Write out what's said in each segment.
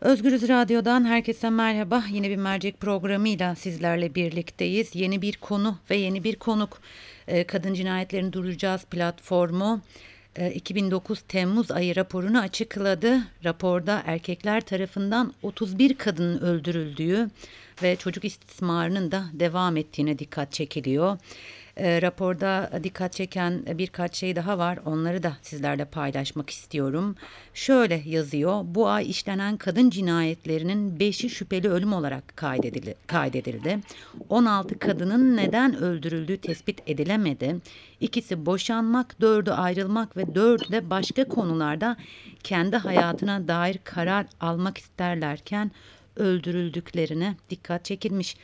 Özgürüz Radyo'dan herkese merhaba. Yeni bir mercek programıyla sizlerle birlikteyiz. Yeni bir konu ve yeni bir konuk. Ee, Kadın Cinayetlerini Durduracağız platformu. 2009 e, Temmuz ayı raporunu açıkladı. Raporda erkekler tarafından 31 kadının öldürüldüğü ve çocuk istismarının da devam ettiğine dikkat çekiliyor. E, raporda dikkat çeken birkaç şey daha var. Onları da sizlerle paylaşmak istiyorum. Şöyle yazıyor. Bu ay işlenen kadın cinayetlerinin 5'i şüpheli ölüm olarak kaydedildi. kaydedildi. 16 kadının neden öldürüldüğü tespit edilemedi. İkisi boşanmak, dördü ayrılmak ve dördü de başka konularda kendi hayatına dair karar almak isterlerken öldürüldüklerine dikkat çekilmiş.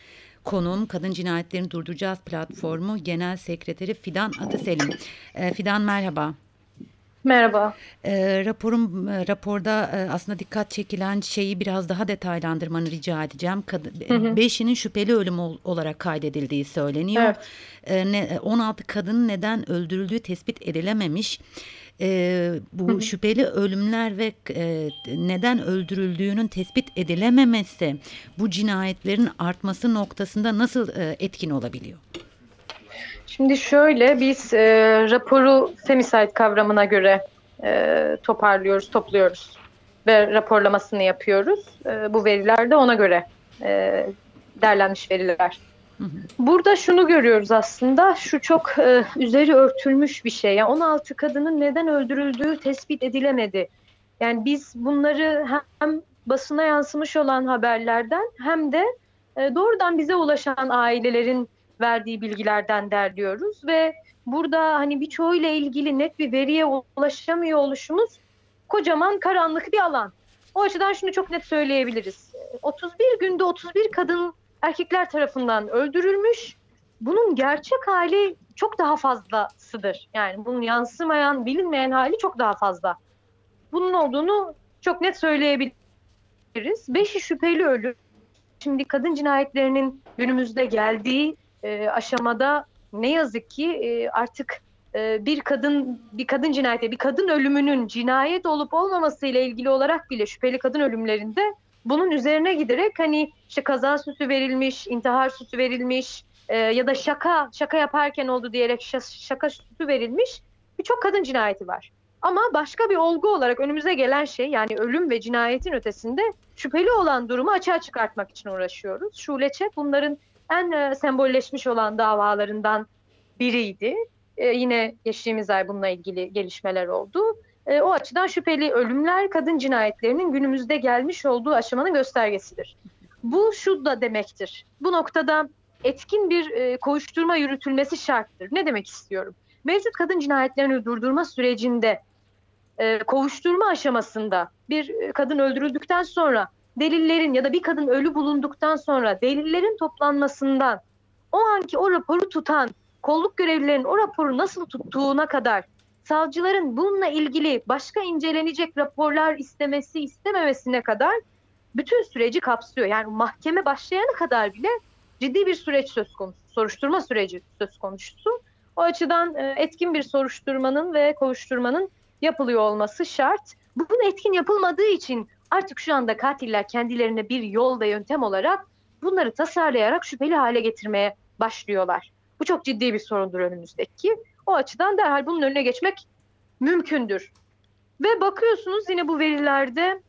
Konuğum Kadın Cinayetlerini Durduracağız platformu Genel Sekreteri Fidan Atıselim. E, Fidan merhaba. Merhaba. E, raporum e, raporda e, aslında dikkat çekilen şeyi biraz daha detaylandırmanı rica edeceğim. Kad hı hı. Beşinin şüpheli ölüm ol olarak kaydedildiği söyleniyor. Evet. E, ne, 16 kadının neden öldürüldüğü tespit edilememiş e, bu hı hı. şüpheli ölümler ve e, neden öldürüldüğünün tespit edilememesi bu cinayetlerin artması noktasında nasıl e, etkin olabiliyor? Şimdi şöyle biz e, raporu femicide kavramına göre e, toparlıyoruz, topluyoruz ve raporlamasını yapıyoruz. E, bu veriler de ona göre e, derlenmiş veriler. Burada şunu görüyoruz aslında, şu çok e, üzeri örtülmüş bir şey. Yani 16 kadının neden öldürüldüğü tespit edilemedi. Yani biz bunları hem basına yansımış olan haberlerden hem de e, doğrudan bize ulaşan ailelerin verdiği bilgilerden derliyoruz ve burada hani birçoğuyla ilgili net bir veriye ulaşamıyor oluşumuz kocaman karanlık bir alan. O açıdan şunu çok net söyleyebiliriz. 31 günde 31 kadın erkekler tarafından öldürülmüş. Bunun gerçek hali çok daha fazlasıdır. Yani bunun yansımayan, bilinmeyen hali çok daha fazla. Bunun olduğunu çok net söyleyebiliriz. Beşi şüpheli ölü. Şimdi kadın cinayetlerinin günümüzde geldiği e, aşamada ne yazık ki e, artık e, bir kadın bir kadın cinayeti, bir kadın ölümünün cinayet olup olmaması ile ilgili olarak bile şüpheli kadın ölümlerinde bunun üzerine giderek hani işte kaza süsü verilmiş, intihar süsü verilmiş e, ya da şaka şaka yaparken oldu diyerek şaka süsü verilmiş birçok kadın cinayeti var. Ama başka bir olgu olarak önümüze gelen şey yani ölüm ve cinayetin ötesinde şüpheli olan durumu açığa çıkartmak için uğraşıyoruz. Şule Çek bunların en e, sembolleşmiş olan davalarından biriydi. E, yine geçtiğimiz ay bununla ilgili gelişmeler oldu. E, o açıdan şüpheli ölümler kadın cinayetlerinin günümüzde gelmiş olduğu aşamanın göstergesidir. Bu şu da demektir. Bu noktada etkin bir e, koğuşturma yürütülmesi şarttır. Ne demek istiyorum? Mevcut kadın cinayetlerini durdurma sürecinde e, kovuşturma aşamasında bir e, kadın öldürüldükten sonra delillerin ya da bir kadın ölü bulunduktan sonra delillerin toplanmasından o anki o raporu tutan kolluk görevlilerinin o raporu nasıl tuttuğuna kadar savcıların bununla ilgili başka incelenecek raporlar istemesi istememesine kadar bütün süreci kapsıyor. Yani mahkeme başlayana kadar bile ciddi bir süreç söz konusu, soruşturma süreci söz konusu. O açıdan e, etkin bir soruşturmanın ve kovuşturmanın yapılıyor olması şart. Bunun etkin yapılmadığı için artık şu anda katiller kendilerine bir yol ve yöntem olarak bunları tasarlayarak şüpheli hale getirmeye başlıyorlar. Bu çok ciddi bir sorundur önümüzdeki. O açıdan derhal bunun önüne geçmek mümkündür. Ve bakıyorsunuz yine bu verilerde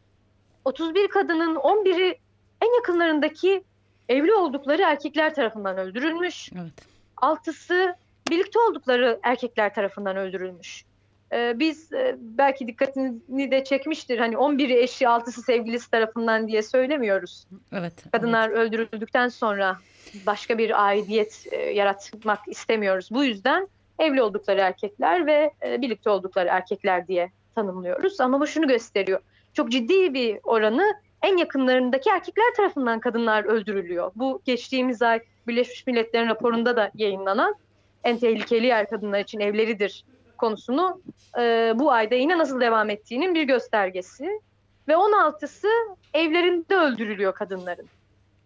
31 kadının 11'i en yakınlarındaki evli oldukları erkekler tarafından öldürülmüş. Evet. Altısı birlikte oldukları erkekler tarafından öldürülmüş. Ee, biz e, belki dikkatini de çekmiştir. Hani 11'i eşi, 6'sı sevgilisi tarafından diye söylemiyoruz. Evet. Kadınlar evet. öldürüldükten sonra başka bir aidiyet e, yaratmak istemiyoruz. Bu yüzden evli oldukları erkekler ve e, birlikte oldukları erkekler diye tanımlıyoruz. Ama bu şunu gösteriyor. Çok ciddi bir oranı en yakınlarındaki erkekler tarafından kadınlar öldürülüyor. Bu geçtiğimiz ay Birleşmiş Milletler'in raporunda da yayınlanan en tehlikeli yer kadınlar için evleridir konusunu e, bu ayda yine nasıl devam ettiğinin bir göstergesi. Ve 16'sı evlerinde öldürülüyor kadınların.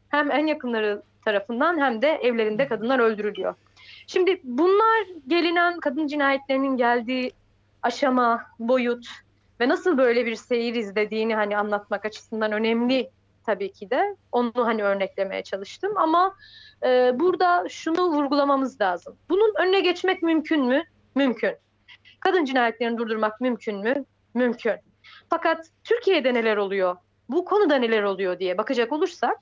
Hem en yakınları tarafından hem de evlerinde kadınlar öldürülüyor. Şimdi bunlar gelinen kadın cinayetlerinin geldiği aşama, boyut ve nasıl böyle bir seyir izlediğini hani anlatmak açısından önemli tabii ki de. Onu hani örneklemeye çalıştım ama e, burada şunu vurgulamamız lazım. Bunun önüne geçmek mümkün mü? Mümkün. Kadın cinayetlerini durdurmak mümkün mü? Mümkün. Fakat Türkiye'de neler oluyor? Bu konuda neler oluyor diye bakacak olursak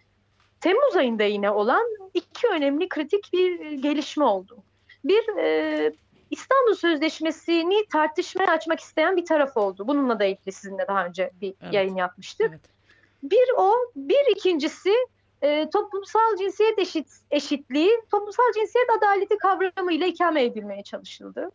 Temmuz ayında yine olan iki önemli kritik bir gelişme oldu. Bir e, İstanbul Sözleşmesi'ni tartışmaya açmak isteyen bir taraf oldu. Bununla da ilgili sizinle daha önce bir Evet. yayın yapmıştık. Evet. Bir o, bir ikincisi e, toplumsal cinsiyet eşit, eşitliği, toplumsal cinsiyet adaleti kavramıyla ikame edilmeye çalışıldı.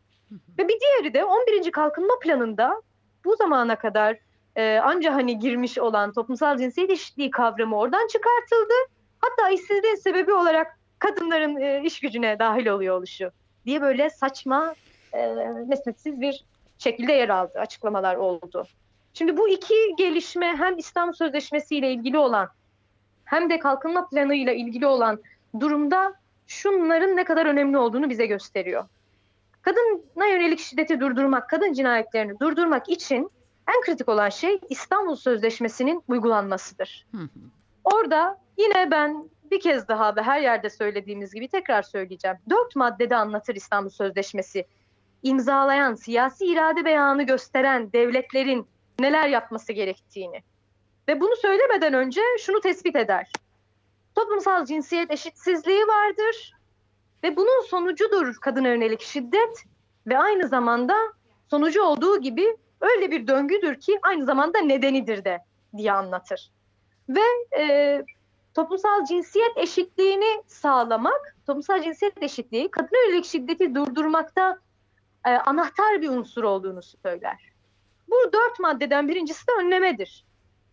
Ve bir diğeri de 11. Kalkınma Planı'nda bu zamana kadar e, anca hani girmiş olan toplumsal cinsiyet eşitliği kavramı oradan çıkartıldı. Hatta işsizliğin sebebi olarak kadınların e, iş gücüne dahil oluyor oluşu diye böyle saçma, e, mesnetsiz bir şekilde yer aldı, açıklamalar oldu. Şimdi bu iki gelişme hem İstanbul Sözleşmesi ile ilgili olan hem de kalkınma planı ile ilgili olan durumda şunların ne kadar önemli olduğunu bize gösteriyor. Kadına yönelik şiddeti durdurmak, kadın cinayetlerini durdurmak için en kritik olan şey İstanbul Sözleşmesi'nin uygulanmasıdır. Hı hı. Orada yine ben bir kez daha ve her yerde söylediğimiz gibi tekrar söyleyeceğim. Dört maddede anlatır İstanbul Sözleşmesi. imzalayan, siyasi irade beyanı gösteren devletlerin neler yapması gerektiğini. Ve bunu söylemeden önce şunu tespit eder. Toplumsal cinsiyet eşitsizliği vardır ve bunun sonucudur kadına yönelik şiddet ve aynı zamanda sonucu olduğu gibi öyle bir döngüdür ki aynı zamanda nedenidir de diye anlatır. Ve e, toplumsal cinsiyet eşitliğini sağlamak, toplumsal cinsiyet eşitliği kadına yönelik şiddeti durdurmakta e, anahtar bir unsur olduğunu söyler. Bu dört maddeden birincisi de önlemedir.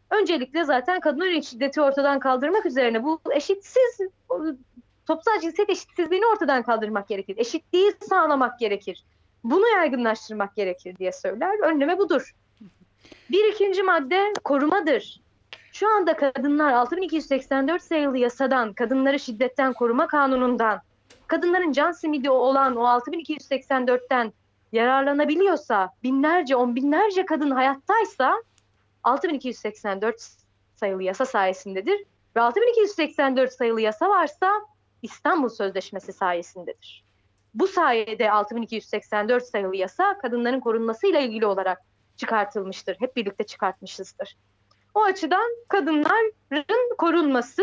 Öncelikle zaten kadına yönelik şiddeti ortadan kaldırmak üzerine bu eşitsiz toplumsal cinsiyet eşitsizliğini ortadan kaldırmak gerekir. Eşitliği sağlamak gerekir. Bunu yaygınlaştırmak gerekir diye söyler. Önleme budur. Bir ikinci madde korumadır. Şu anda kadınlar 6284 sayılı yasadan, kadınları şiddetten koruma kanunundan, kadınların can simidi olan o 6284'ten yararlanabiliyorsa, binlerce, on binlerce kadın hayattaysa 6284 sayılı yasa sayesindedir. Ve 6284 sayılı yasa varsa İstanbul Sözleşmesi sayesindedir. Bu sayede 6284 sayılı yasa kadınların korunmasıyla ilgili olarak çıkartılmıştır. Hep birlikte çıkartmışızdır. O açıdan kadınların korunması,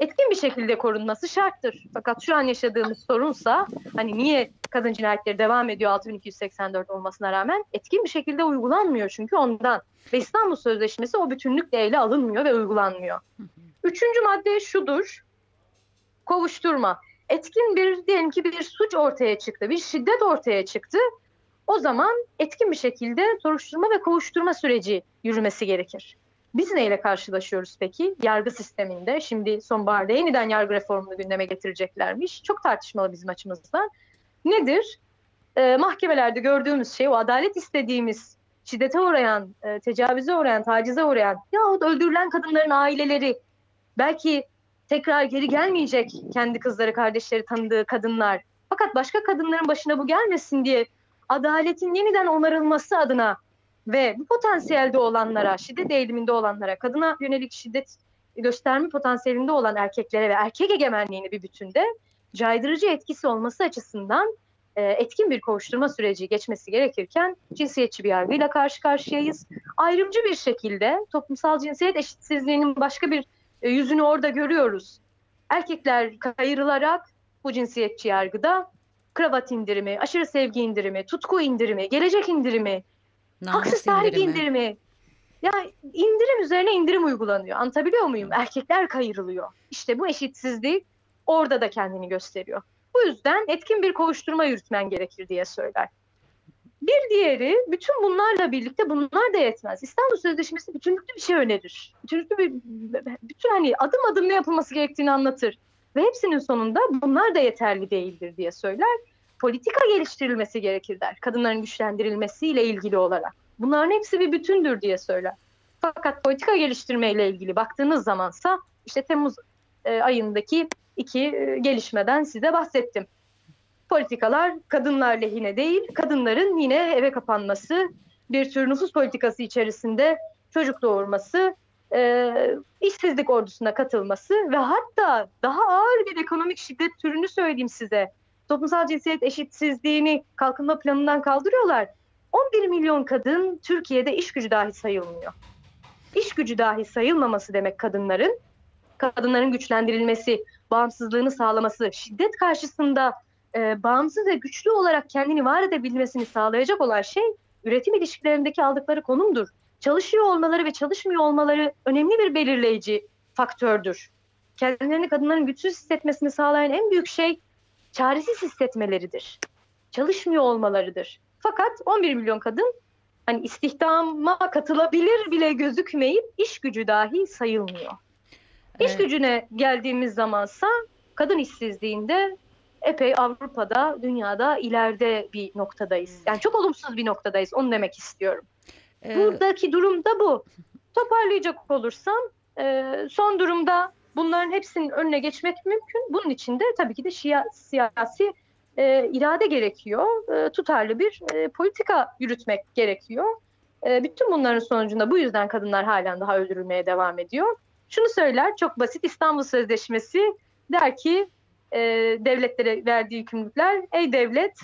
etkin bir şekilde korunması şarttır. Fakat şu an yaşadığımız sorunsa hani niye kadın cinayetleri devam ediyor 6284 olmasına rağmen etkin bir şekilde uygulanmıyor çünkü ondan. Ve İstanbul Sözleşmesi o bütünlükle ele alınmıyor ve uygulanmıyor. Üçüncü madde şudur. Kovuşturma. Etkin bir diyelim ki bir suç ortaya çıktı, bir şiddet ortaya çıktı. O zaman etkin bir şekilde soruşturma ve kovuşturma süreci yürümesi gerekir. Biz neyle karşılaşıyoruz peki? Yargı sisteminde. Şimdi sonbaharda yeniden yargı reformunu gündeme getireceklermiş. Çok tartışmalı bizim açımızdan. Nedir? Ee, mahkemelerde gördüğümüz şey o adalet istediğimiz şiddete uğrayan, e, tecavüze uğrayan, tacize uğrayan yahut öldürülen kadınların aileleri belki tekrar geri gelmeyecek kendi kızları, kardeşleri tanıdığı kadınlar. Fakat başka kadınların başına bu gelmesin diye adaletin yeniden onarılması adına ve bu potansiyelde olanlara, şiddet eğiliminde olanlara, kadına yönelik şiddet gösterme potansiyelinde olan erkeklere ve erkek egemenliğini bir bütünde caydırıcı etkisi olması açısından e, etkin bir kovuşturma süreci geçmesi gerekirken cinsiyetçi bir yargıyla karşı karşıyayız. Ayrımcı bir şekilde toplumsal cinsiyet eşitsizliğinin başka bir e, yüzünü orada görüyoruz. Erkekler kayırılarak bu cinsiyetçi yargıda kravat indirimi, aşırı sevgi indirimi, tutku indirimi, gelecek indirimi, haksız Namus tahrik indirimi. indirimi. Ya indirim üzerine indirim uygulanıyor. Anlatabiliyor muyum? Erkekler kayırılıyor. İşte bu eşitsizlik orada da kendini gösteriyor. Bu yüzden etkin bir kovuşturma yürütmen gerekir diye söyler. Bir diğeri bütün bunlarla birlikte bunlar da yetmez. İstanbul Sözleşmesi bütünlüklü bir şey önerir. Bütünlüklü bir bütün hani adım adım ne yapılması gerektiğini anlatır. Ve hepsinin sonunda bunlar da yeterli değildir diye söyler. Politika geliştirilmesi gerekir der. Kadınların güçlendirilmesiyle ilgili olarak. Bunların hepsi bir bütündür diye söyler. Fakat politika geliştirmeyle ilgili baktığınız zamansa işte Temmuz e, ayındaki iki e, gelişmeden size bahsettim. Politikalar kadınlar lehine değil, kadınların yine eve kapanması, bir tür nüfus politikası içerisinde çocuk doğurması, e, işsizlik ordusuna katılması ve hatta daha ağır bir ekonomik şiddet türünü söyleyeyim size. Toplumsal cinsiyet eşitsizliğini kalkınma planından kaldırıyorlar. 11 milyon kadın Türkiye'de iş gücü dahi sayılmıyor. İş gücü dahi sayılmaması demek kadınların, kadınların güçlendirilmesi, bağımsızlığını sağlaması, şiddet karşısında e, bağımsız ve güçlü olarak kendini var edebilmesini sağlayacak olan şey üretim ilişkilerindeki aldıkları konumdur. Çalışıyor olmaları ve çalışmıyor olmaları önemli bir belirleyici faktördür. Kendilerini kadınların güçsüz hissetmesini sağlayan en büyük şey çaresiz hissetmeleridir. Çalışmıyor olmalarıdır. Fakat 11 milyon kadın hani istihdama katılabilir bile gözükmeyip iş gücü dahi sayılmıyor. İş Ee, gücüne geldiğimiz zamansa kadın işsizliğinde epey Avrupa'da, dünyada ileride bir noktadayız. Yani çok olumsuz bir noktadayız. Onu demek istiyorum. e, Buradaki durum da bu. Toparlayacak olursam e, son durumda bunların hepsinin önüne geçmek mümkün. Bunun için de tabii ki de şia, siyasi e, irade gerekiyor. E, tutarlı bir e, politika yürütmek gerekiyor. E, bütün bunların sonucunda bu yüzden kadınlar halen daha öldürülmeye devam ediyor. Şunu söyler çok basit İstanbul Sözleşmesi der ki e, devletlere verdiği yükümlülükler ey devlet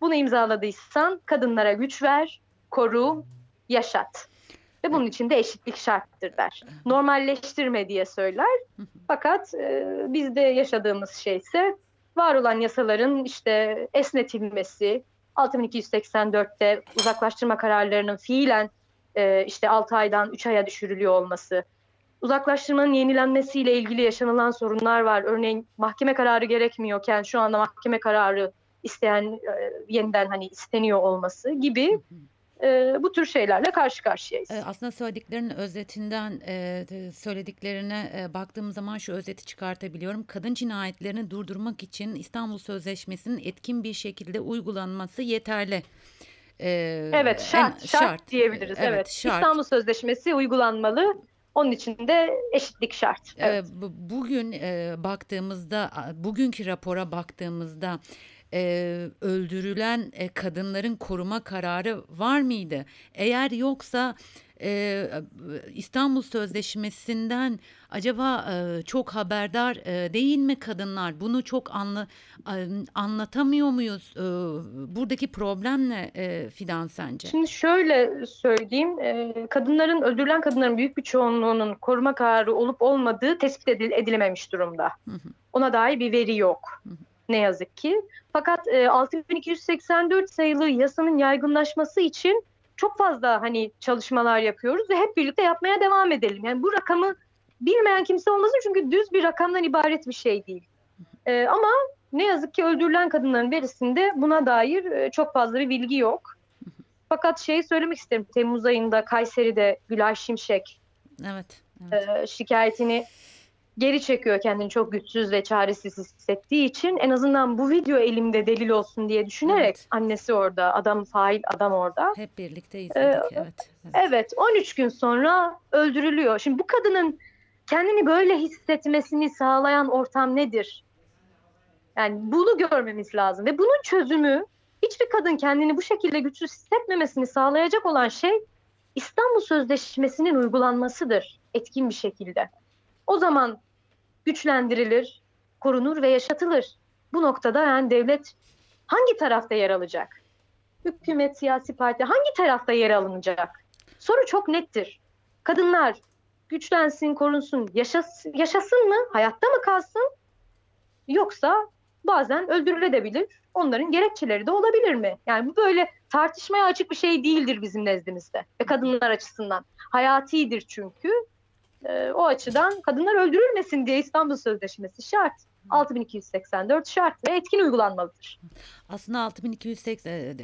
bunu imzaladıysan kadınlara güç ver, koru, yaşat. Ve bunun için de eşitlik şarttır der. Normalleştirme diye söyler. Fakat e, bizde yaşadığımız şey ise var olan yasaların işte esnetilmesi, 6284'te uzaklaştırma kararlarının fiilen e, işte 6 aydan 3 aya düşürülüyor olması, uzaklaştırmanın yenilenmesiyle ilgili yaşanılan sorunlar var. Örneğin mahkeme kararı gerekmiyorken şu anda mahkeme kararı isteyen e, yeniden hani isteniyor olması gibi e, bu tür şeylerle karşı karşıyayız. E, Aslında söylediklerinin özetinden e, söylediklerine e, baktığım zaman şu özeti çıkartabiliyorum. Kadın cinayetlerini durdurmak için İstanbul Sözleşmesi'nin etkin bir şekilde uygulanması yeterli. E, Evet şart, en- şart, diyebiliriz. Evet, şart. İstanbul Sözleşmesi uygulanmalı. Onun için de eşitlik şart. E, Evet. bu- bugün e, baktığımızda, a- bugünkü rapora baktığımızda e, öldürülen e, kadınların koruma kararı var mıydı? Eğer yoksa e, İstanbul Sözleşmesi'nden acaba e, çok haberdar e, değil mi kadınlar? Bunu çok anla, a- anlatamıyor muyuz? E, buradaki problem ne e, Fidan sence? Şimdi şöyle söyleyeyim, e, kadınların öldürülen kadınların büyük bir çoğunluğunun koruma kararı olup olmadığı tespit edil- edilememiş durumda. Hı hı. Ona dair bir veri yok. Ne yazık ki. Fakat e, 6284 sayılı yasanın yaygınlaşması için çok fazla hani çalışmalar yapıyoruz ve hep birlikte yapmaya devam edelim. Yani bu rakamı bilmeyen kimse olmasın çünkü düz bir rakamdan ibaret bir şey değil. E, ama ne yazık ki öldürülen kadınların verisinde buna dair e, çok fazla bir bilgi yok. Fakat şeyi söylemek isterim. Temmuz ayında Kayseri'de Gülay Şimşek Evet. evet. e, şikayetini geri çekiyor kendini çok güçsüz ve çaresiz hissettiği için en azından bu video elimde delil olsun diye düşünerek Evet. annesi orada, adam fail adam orada. Hep birlikte izledik. Ee, evet. evet. Evet 13 gün sonra öldürülüyor. Şimdi bu kadının kendini böyle hissetmesini sağlayan ortam nedir? Yani bunu görmemiz lazım ve bunun çözümü hiçbir kadın kendini bu şekilde güçsüz hissetmemesini sağlayacak olan şey İstanbul Sözleşmesi'nin uygulanmasıdır etkin bir şekilde. O zaman güçlendirilir, korunur ve yaşatılır. Bu noktada yani devlet hangi tarafta yer alacak? Hükümet, siyasi parti hangi tarafta yer alınacak? Soru çok nettir. Kadınlar güçlensin, korunsun, yaşas yaşasın mı, hayatta mı kalsın? Yoksa bazen öldürülebilir. Onların gerekçeleri de olabilir mi? Yani bu böyle tartışmaya açık bir şey değildir bizim nezdimizde ve kadınlar açısından. Hayatidir çünkü. Ee, o açıdan kadınlar öldürülmesin diye İstanbul Sözleşmesi şart. 6284 şart ve etkin uygulanmalıdır. Aslında 6280 e, e,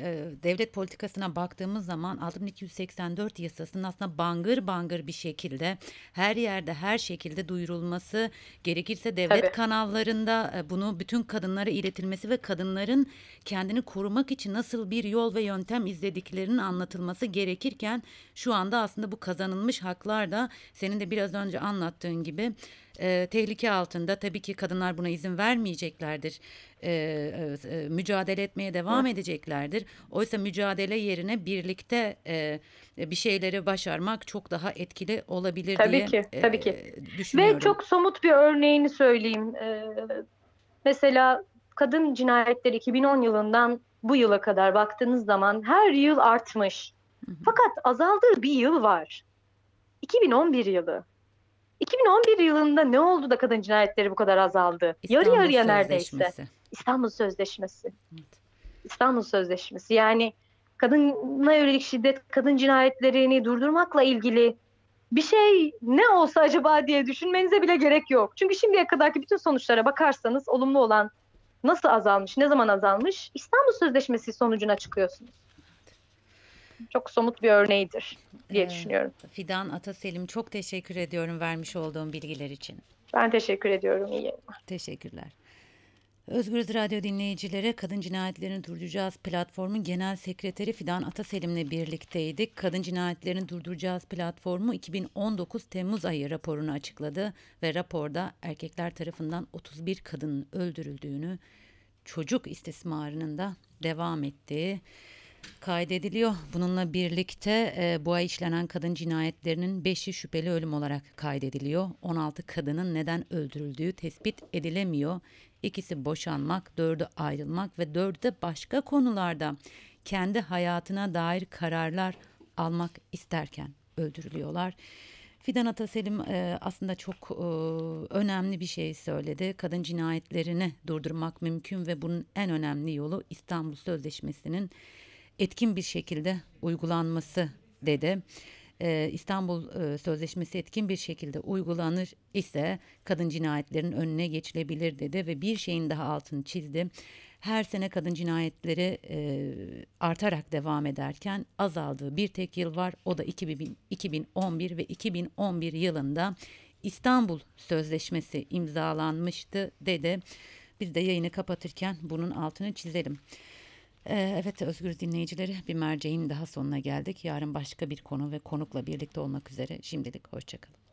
devlet politikasına baktığımız zaman 6284 yasasının aslında bangır bangır bir şekilde her yerde her şekilde duyurulması gerekirse devlet Tabii. kanallarında e, bunu bütün kadınlara iletilmesi ve kadınların kendini korumak için nasıl bir yol ve yöntem izlediklerinin anlatılması gerekirken şu anda aslında bu kazanılmış haklar da senin de biraz önce anlattığın gibi e, tehlike altında tabii ki kadınlar buna izin vermeyeceklerdir. E, e, e, mücadele etmeye devam edeceklerdir. Oysa mücadele yerine birlikte e, bir şeyleri başarmak çok daha etkili olabilir Tabii diye ki, e, tabii ki. düşünüyorum. Ve çok somut bir örneğini söyleyeyim. Ee, mesela kadın cinayetleri 2010 yılından bu yıla kadar baktığınız zaman her yıl artmış. Fakat azaldığı bir yıl var. 2011 yılı. 2011 yılında ne oldu da kadın cinayetleri bu kadar azaldı? Yarı İstanbul yarıya neredeyse. İstanbul Sözleşmesi. Evet. İstanbul Sözleşmesi. Yani kadına yönelik şiddet, kadın cinayetlerini durdurmakla ilgili bir şey ne olsa acaba diye düşünmenize bile gerek yok. Çünkü şimdiye kadarki bütün sonuçlara bakarsanız olumlu olan nasıl azalmış, ne zaman azalmış İstanbul Sözleşmesi sonucuna çıkıyorsunuz. Çok somut bir örneğidir diye Ee, düşünüyorum. Fidan Ataselim çok teşekkür ediyorum vermiş olduğum bilgiler için. Ben teşekkür ediyorum. İyi yayınlar. Teşekkürler. Özgürüz Radyo dinleyicilere Kadın Cinayetlerini Durduracağız platformun genel sekreteri Fidan Ataselim'le birlikteydik. Kadın Cinayetlerini Durduracağız platformu 2019 Temmuz ayı raporunu açıkladı ve raporda erkekler tarafından 31 kadının öldürüldüğünü, çocuk istismarının da devam ettiği kaydediliyor. Bununla birlikte e, bu ay işlenen kadın cinayetlerinin 5'i şüpheli ölüm olarak kaydediliyor. 16 kadının neden öldürüldüğü tespit edilemiyor. İkisi boşanmak, 4'ü ayrılmak ve 4'ü de başka konularda kendi hayatına dair kararlar almak isterken öldürülüyorlar. Fidan Ataselim e, aslında çok e, önemli bir şey söyledi. Kadın cinayetlerini durdurmak mümkün ve bunun en önemli yolu İstanbul Sözleşmesi'nin etkin bir şekilde uygulanması dedi. Ee, İstanbul e, Sözleşmesi etkin bir şekilde uygulanır ise kadın cinayetlerinin önüne geçilebilir dedi ve bir şeyin daha altını çizdi. Her sene kadın cinayetleri e, artarak devam ederken azaldığı bir tek yıl var. O da 2000, 2011 ve 2011 yılında İstanbul Sözleşmesi imzalanmıştı dedi. Biz de yayını kapatırken bunun altını çizelim. Ee, Evet Özgür dinleyicileri bir merceğin daha sonuna geldik. Yarın başka bir konu ve konukla birlikte olmak üzere. Şimdilik hoşçakalın.